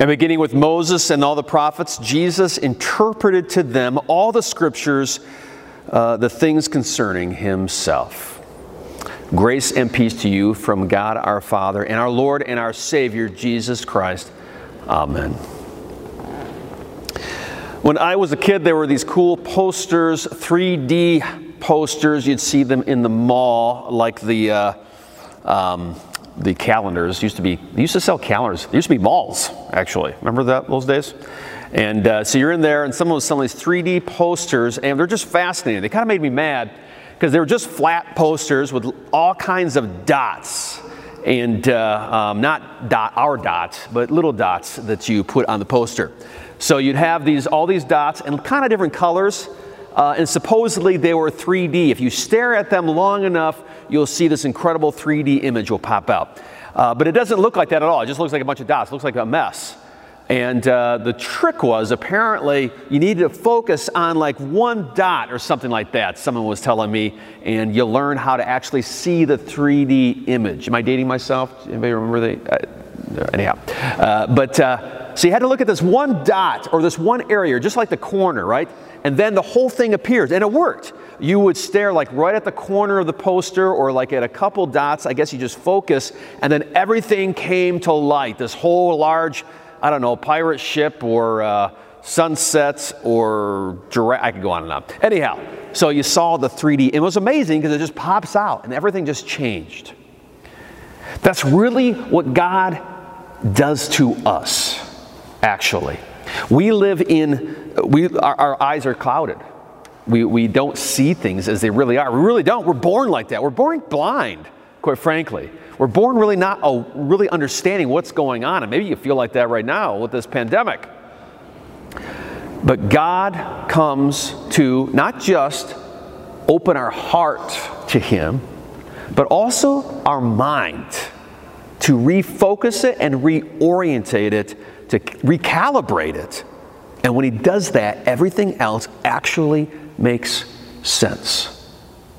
And beginning with Moses and all the prophets, Jesus interpreted to them all the scriptures, uh, the things concerning himself. Grace and peace to you from God our Father and our Lord and our Savior, Jesus Christ. Amen. When I was a kid, there were these cool posters, 3D posters. You'd see them in the mall, like the. Uh, um, the calendars used to be they used to sell calendars. There used to be malls actually. Remember that those days? And uh, so you're in there and someone was selling these 3d posters and they're just fascinating. They kind of made me mad because they were just flat posters with all kinds of dots. And uh, um, not dot our dots but little dots that you put on the poster. So you'd have these all these dots and kind of different colors uh, and supposedly they were 3D. If you stare at them long enough, you'll see this incredible 3D image will pop out. Uh, but it doesn't look like that at all. It just looks like a bunch of dots. It looks like a mess. And uh, the trick was apparently you needed to focus on like one dot or something like that, someone was telling me, and you learn how to actually see the 3D image. Am I dating myself? Anybody remember the? Uh, anyhow. Uh, but uh, so you had to look at this one dot or this one area, just like the corner, right? and then the whole thing appears. And it worked. You would stare like right at the corner of the poster or like at a couple dots. I guess you just focus, and then everything came to light. This whole large, I don't know, pirate ship or uh, sunsets or giraffe. I could go on and on. Anyhow, so you saw the 3D. It was amazing because it just pops out and everything just changed. That's really what God does to us, actually. We live in, we, our, our eyes are clouded. We, we don't see things as they really are. We really don't. We're born like that. We're born blind, quite frankly. We're born really not oh, really understanding what's going on. And maybe you feel like that right now with this pandemic. But God comes to not just open our heart to Him, but also our mind to refocus it and reorientate it to recalibrate it. And when he does that, everything else actually makes sense.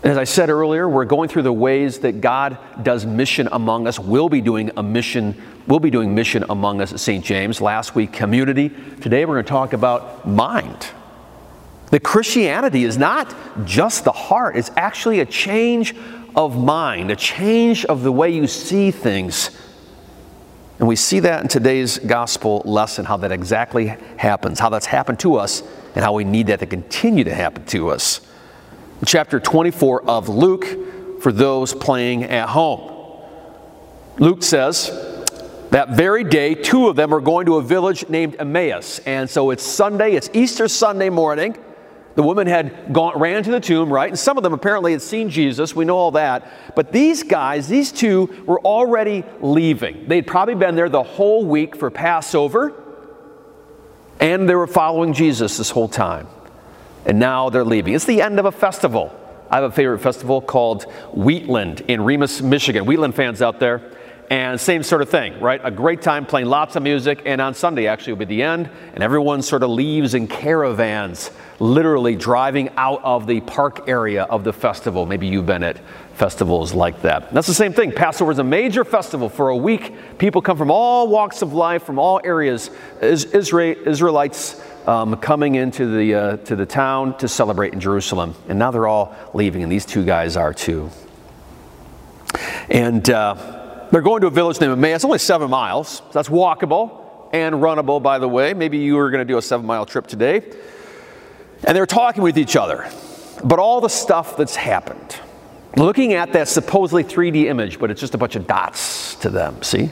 As I said earlier, we're going through the ways that God does mission among us. We'll be doing a mission, we'll be doing mission among us at St. James. Last week, community. Today, we're going to talk about mind. That Christianity is not just the heart, it's actually a change of mind, a change of the way you see things and we see that in today's gospel lesson, how that exactly happens, how that's happened to us, and how we need that to continue to happen to us. Chapter 24 of Luke, for those playing at home, Luke says, that very day, two of them are going to a village named Emmaus. And so it's Sunday, it's Easter Sunday morning. The woman had gone, ran to the tomb, right? And some of them apparently had seen Jesus. We know all that. But these guys, these two, were already leaving. They'd probably been there the whole week for Passover, and they were following Jesus this whole time. And now they're leaving. It's the end of a festival. I have a favorite festival called Wheatland in Remus, Michigan. Wheatland fans out there. And same sort of thing, right? A great time playing lots of music. And on Sunday, actually, will be the end. And everyone sort of leaves in caravans, literally driving out of the park area of the festival. Maybe you've been at festivals like that. That's the same thing. Passover is a major festival for a week. People come from all walks of life, from all areas. Israelites um, coming into the, uh, to the town to celebrate in Jerusalem. And now they're all leaving, and these two guys are too. And. Uh, they're going to a village named Emmaus. Only seven miles. That's walkable and runnable, by the way. Maybe you were going to do a seven mile trip today. And they're talking with each other about all the stuff that's happened. Looking at that supposedly 3D image, but it's just a bunch of dots to them, see?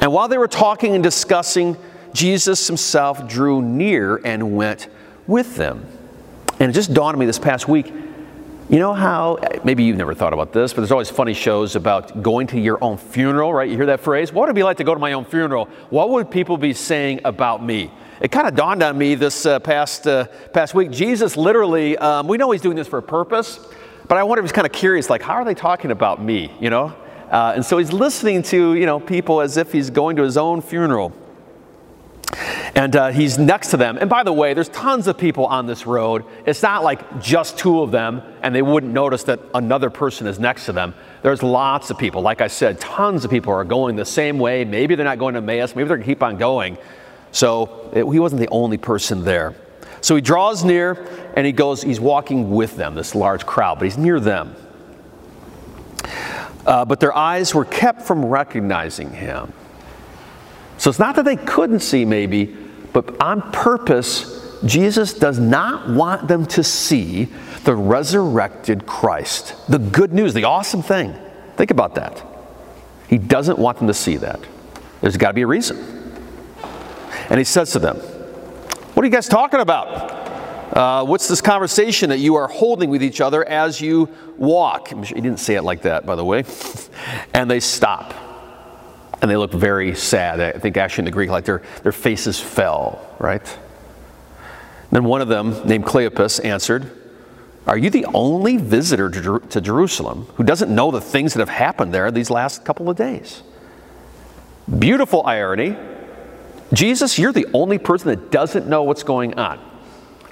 And while they were talking and discussing, Jesus himself drew near and went with them. And it just dawned on me this past week you know how, maybe you've never thought about this, but there's always funny shows about going to your own funeral, right? You hear that phrase? What would it be like to go to my own funeral? What would people be saying about me? It kind of dawned on me this uh, past, uh, past week. Jesus literally, um, we know he's doing this for a purpose, but I wonder if he's kind of curious, like, how are they talking about me, you know? Uh, and so he's listening to, you know, people as if he's going to his own funeral. And uh, he's next to them. And by the way, there's tons of people on this road. It's not like just two of them, and they wouldn't notice that another person is next to them. There's lots of people. Like I said, tons of people are going the same way. Maybe they're not going to Emmaus. Maybe they're going to keep on going. So it, he wasn't the only person there. So he draws near and he goes, he's walking with them, this large crowd, but he's near them. Uh, but their eyes were kept from recognizing him. So it's not that they couldn't see, maybe, but on purpose, Jesus does not want them to see the resurrected Christ. The good news, the awesome thing. Think about that. He doesn't want them to see that. There's got to be a reason. And he says to them, What are you guys talking about? Uh, what's this conversation that you are holding with each other as you walk? He didn't say it like that, by the way. and they stop and they look very sad. I think actually in the Greek, like their, their faces fell, right? Then one of them, named Cleopas, answered, Are you the only visitor to, Jer- to Jerusalem who doesn't know the things that have happened there these last couple of days? Beautiful irony. Jesus, you're the only person that doesn't know what's going on.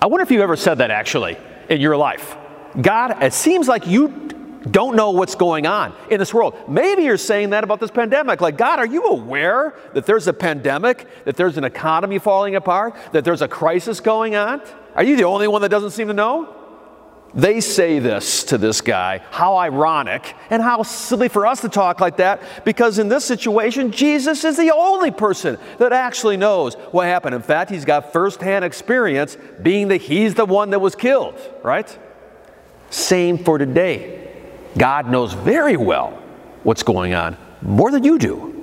I wonder if you've ever said that actually in your life. God, it seems like you don't know what's going on in this world. Maybe you're saying that about this pandemic. Like, God, are you aware that there's a pandemic, that there's an economy falling apart, that there's a crisis going on? Are you the only one that doesn't seem to know? They say this to this guy. How ironic and how silly for us to talk like that because in this situation, Jesus is the only person that actually knows what happened. In fact, he's got firsthand experience being that he's the one that was killed, right? Same for today. God knows very well what's going on, more than you do.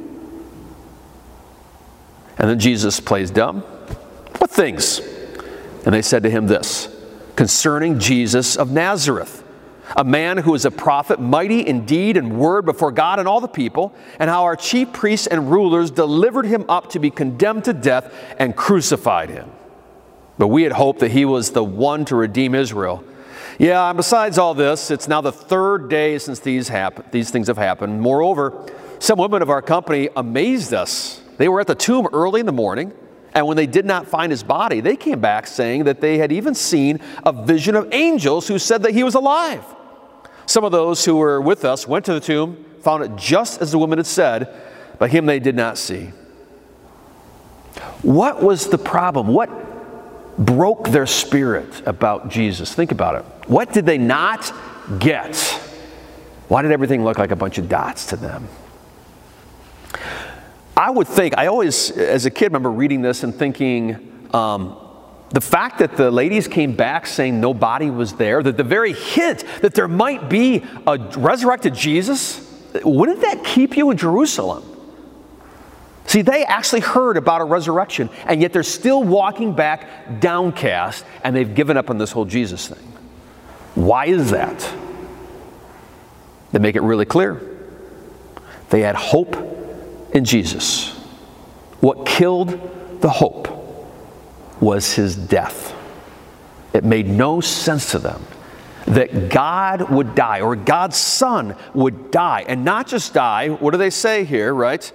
And then Jesus plays dumb. What things? And they said to him this concerning Jesus of Nazareth, a man who is a prophet, mighty in deed and word before God and all the people, and how our chief priests and rulers delivered him up to be condemned to death and crucified him. But we had hoped that he was the one to redeem Israel. Yeah, and besides all this, it's now the third day since these, these things have happened. Moreover, some women of our company amazed us. They were at the tomb early in the morning, and when they did not find his body, they came back saying that they had even seen a vision of angels who said that he was alive. Some of those who were with us went to the tomb, found it just as the woman had said, but him they did not see. What was the problem? What broke their spirit about Jesus? Think about it. What did they not get? Why did everything look like a bunch of dots to them? I would think, I always, as a kid, remember reading this and thinking, um, the fact that the ladies came back saying no body was there, that the very hint that there might be a resurrected Jesus, wouldn't that keep you in Jerusalem? See, they actually heard about a resurrection, and yet they're still walking back downcast, and they've given up on this whole Jesus thing. Why is that? They make it really clear. They had hope in Jesus. What killed the hope was his death. It made no sense to them that God would die or God's Son would die. And not just die, what do they say here, right?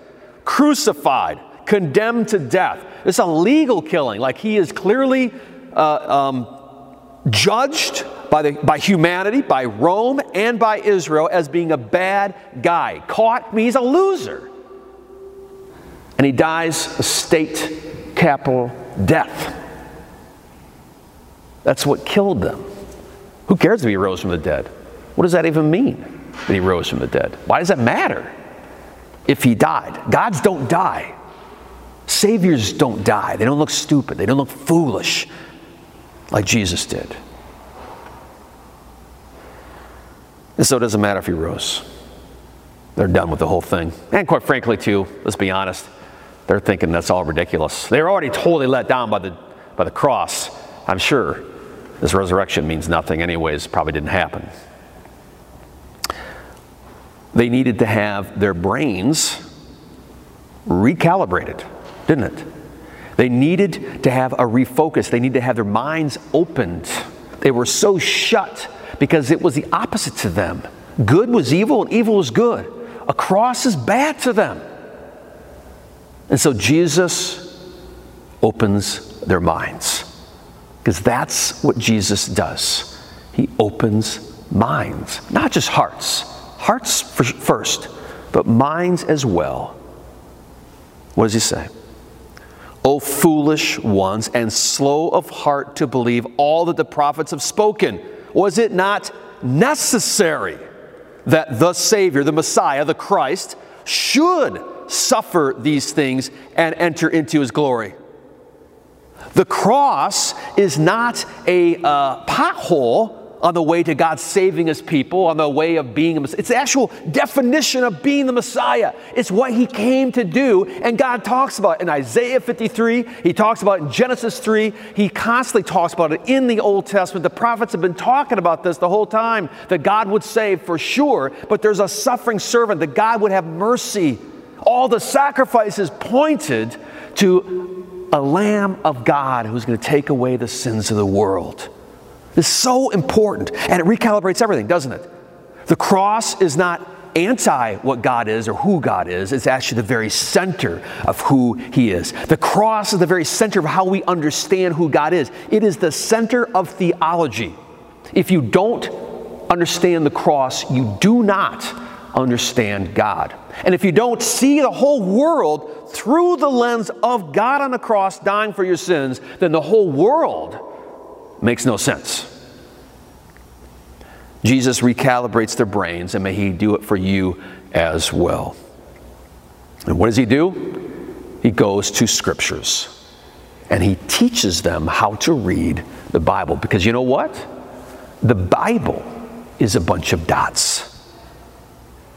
Crucified, condemned to death. It's a legal killing. Like he is clearly uh, um, judged by, the, by humanity, by Rome, and by Israel as being a bad guy. Caught means a loser. And he dies a state capital death. That's what killed them. Who cares if he rose from the dead? What does that even mean that he rose from the dead? Why does that matter if he died? Gods don't die. Saviors don't die. They don't look stupid. They don't look foolish like Jesus did. And so it doesn't matter if he rose. They're done with the whole thing. And quite frankly, too, let's be honest, they're thinking that's all ridiculous. They're already totally let down by the, by the cross. I'm sure this resurrection means nothing, anyways, probably didn't happen. They needed to have their brains recalibrated, didn't it? They needed to have a refocus. They needed to have their minds opened. They were so shut because it was the opposite to them. Good was evil and evil was good. A cross is bad to them. And so Jesus opens their minds. Because that's what Jesus does. He opens minds, not just hearts. Hearts first, but minds as well. What does he say? O foolish ones, and slow of heart to believe all that the prophets have spoken. Was it not necessary that the Savior, the Messiah, the Christ, should suffer these things and enter into his glory? The cross is not a uh, pothole on the way to God saving his people, on the way of being a Messiah. It's the actual definition of being the Messiah. It's what he came to do. And God talks about it in Isaiah 53. He talks about it in Genesis 3. He constantly talks about it in the Old Testament. The prophets have been talking about this the whole time that God would save for sure, but there's a suffering servant, that God would have mercy. All the sacrifices pointed to a Lamb of God who's going to take away the sins of the world. Is so important, and it recalibrates everything, doesn't it? The cross is not anti what God is or who God is, it's actually the very center of who He is. The cross is the very center of how we understand who God is. It is the center of theology. If you don't understand the cross, you do not understand God. And if you don't see the whole world through the lens of God on the cross dying for your sins, then the whole world Makes no sense. Jesus recalibrates their brains, and may He do it for you as well. And what does He do? He goes to scriptures and He teaches them how to read the Bible. Because you know what? The Bible is a bunch of dots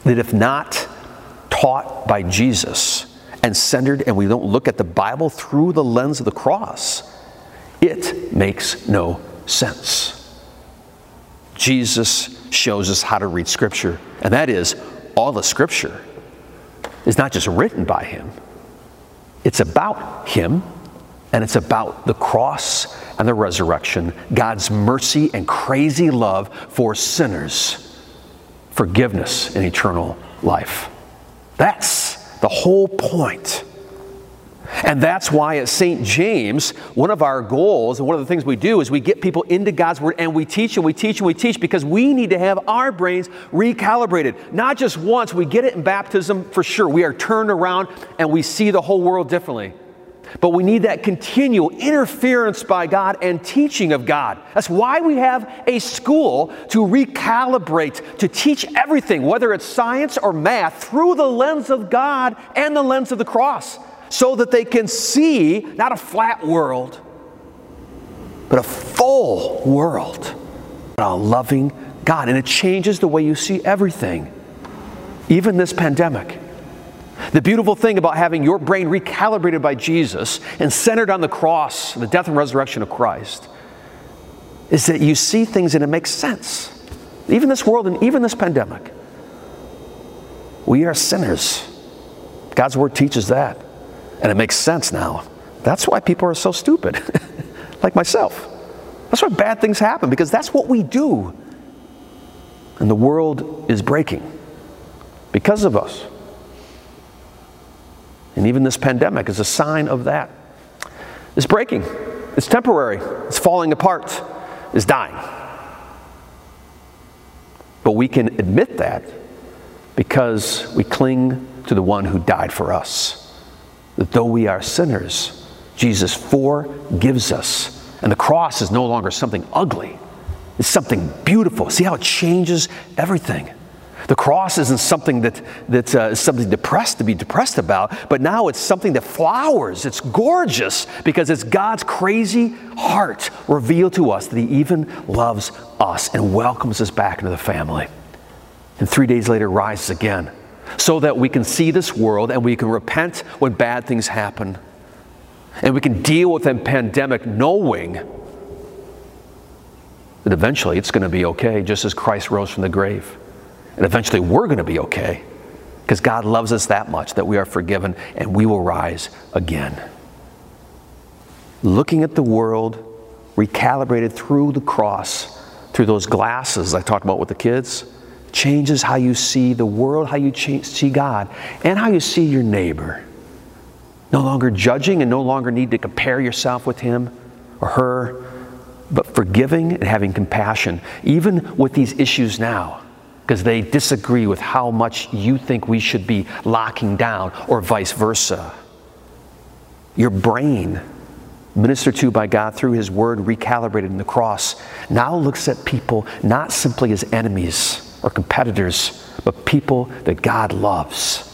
that, if not taught by Jesus and centered, and we don't look at the Bible through the lens of the cross, it makes no sense. Jesus shows us how to read Scripture, and that is all the Scripture is not just written by Him, it's about Him, and it's about the cross and the resurrection, God's mercy and crazy love for sinners, forgiveness and eternal life. That's the whole point and that's why at St. James, one of our goals and one of the things we do is we get people into God's Word and we teach and we teach and we teach because we need to have our brains recalibrated. Not just once, we get it in baptism for sure. We are turned around and we see the whole world differently. But we need that continual interference by God and teaching of God. That's why we have a school to recalibrate, to teach everything, whether it's science or math, through the lens of God and the lens of the cross so that they can see not a flat world, but a full world, a loving God. And it changes the way you see everything, even this pandemic. The beautiful thing about having your brain recalibrated by Jesus and centered on the cross, the death and resurrection of Christ, is that you see things and it makes sense. Even this world and even this pandemic. We are sinners. God's word teaches that. And it makes sense now. That's why people are so stupid, like myself. That's why bad things happen, because that's what we do. And the world is breaking because of us. And even this pandemic is a sign of that. It's breaking, it's temporary, it's falling apart, it's dying. But we can admit that because we cling to the one who died for us that though we are sinners, Jesus forgives us. And the cross is no longer something ugly, it's something beautiful. See how it changes everything. The cross isn't something that, that uh, is something depressed to be depressed about, but now it's something that flowers. It's gorgeous because it's God's crazy heart revealed to us that He even loves us and welcomes us back into the family. And three days later, rises again so that we can see this world and we can repent when bad things happen. And we can deal with the pandemic knowing that eventually it's going to be okay, just as Christ rose from the grave. And eventually we're going to be okay because God loves us that much that we are forgiven and we will rise again. Looking at the world recalibrated through the cross, through those glasses I talked about with the kids changes how you see the world, how you see God, and how you see your neighbor. no longer judging and no longer need to compare yourself with him or her, but forgiving and having compassion, even with these issues now, because they disagree with how much you think we should be locking down, or vice versa. Your brain, ministered to by God through His Word, recalibrated in the cross, now looks at people not simply as enemies or competitors, but people that God loves,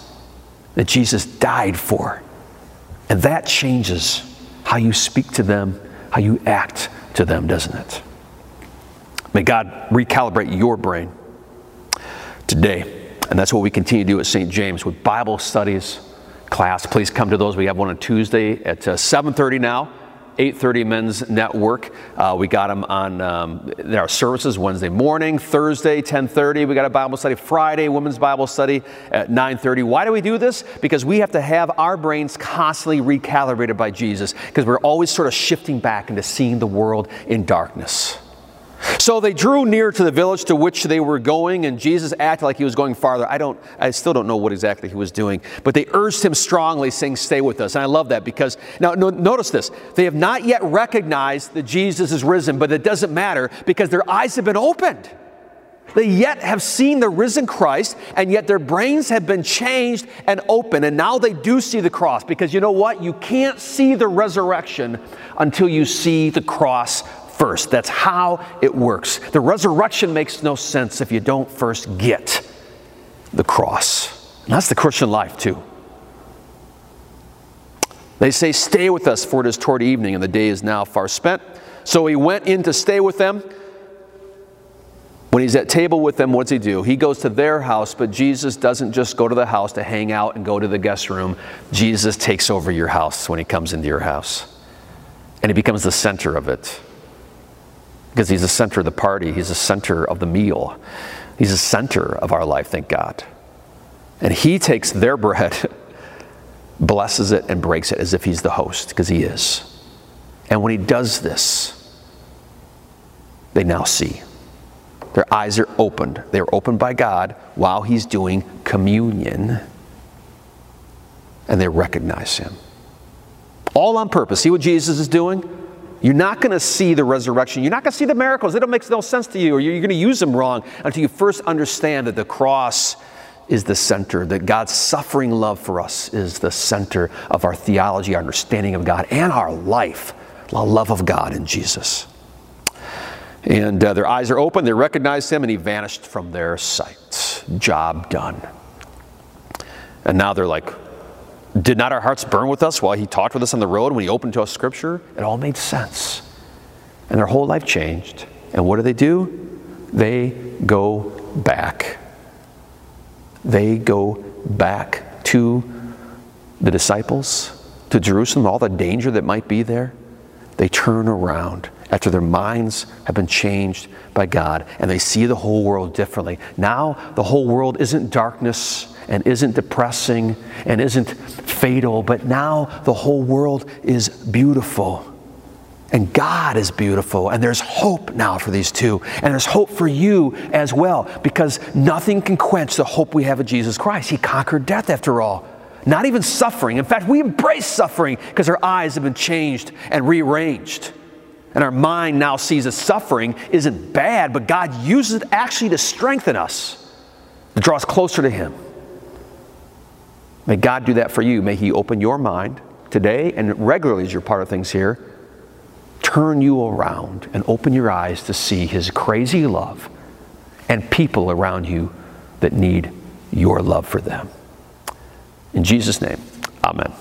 that Jesus died for. And that changes how you speak to them, how you act to them, doesn't it? May God recalibrate your brain today. And that's what we continue to do at St. James with Bible studies class. Please come to those. We have one on Tuesday at uh, 7:30 now. 8.30 men's network. Uh, we got them on um, our services wednesday morning thursday 10.30 we got a bible study friday women's bible study at 9.30 why do we do this? Because we have to have our brains constantly recalibrated by jesus because we're always sort of shifting back into seeing the world in darkness so they drew near to the village to which they were going, and Jesus acted like he was going farther. I don't, I still don't know what exactly he was doing, but they urged him strongly, saying, "Stay with us." And I love that because now no, notice this: they have not yet recognized that Jesus is risen, but it doesn't matter because their eyes have been opened. They yet have seen the risen Christ, and yet their brains have been changed and open, and now they do see the cross. Because you know what? You can't see the resurrection until you see the cross first. That's how it works. The resurrection makes no sense if you don't first get the cross. And that's the Christian life, too. They say, Stay with us, for it is toward evening, and the day is now far spent. So he went in to stay with them. When he's at table with them, what's he do? He goes to their house, but Jesus doesn't just go to the house to hang out and go to the guest room. Jesus takes over your house when he comes into your house, and he becomes the center of it because he's the center of the party, he's the center of the meal, he's the center of our life, thank God. And he takes their bread, blesses it, and breaks it as if he's the host, because he is. And when he does this, they now see. Their eyes are opened. They're opened by God while he's doing communion, and they recognize him. All on purpose. See what Jesus is doing? You're not going to see the resurrection. You're not going to see the miracles. Don't make no sense to you, or you're going to use them wrong until you first understand that the cross is the center, that God's suffering love for us is the center of our theology, our understanding of God, and our life, the love of God in Jesus. And uh, their eyes are open, they recognize him, and he vanished from their sight. Job done. And now they're like, did not our hearts burn with us while he talked with us on the road when he opened to us scripture? It all made sense. And their whole life changed. And what do they do? They go back. They go back to the disciples, to Jerusalem, all the danger that might be there. They turn around after their minds have been changed by God and they see the whole world differently. Now, the whole world isn't darkness and isn't depressing and isn't fatal, but now the whole world is beautiful. And God is beautiful, and there's hope now for these two. And there's hope for you as well, because nothing can quench the hope we have of Jesus Christ. He conquered death after all. Not even suffering. In fact, we embrace suffering because our eyes have been changed and rearranged. And our mind now sees that suffering isn't bad, but God uses it actually to strengthen us, to draw us closer to Him. May God do that for you. May He open your mind today and regularly as you're part of things here, turn you around and open your eyes to see His crazy love and people around you that need your love for them. In Jesus' name, amen.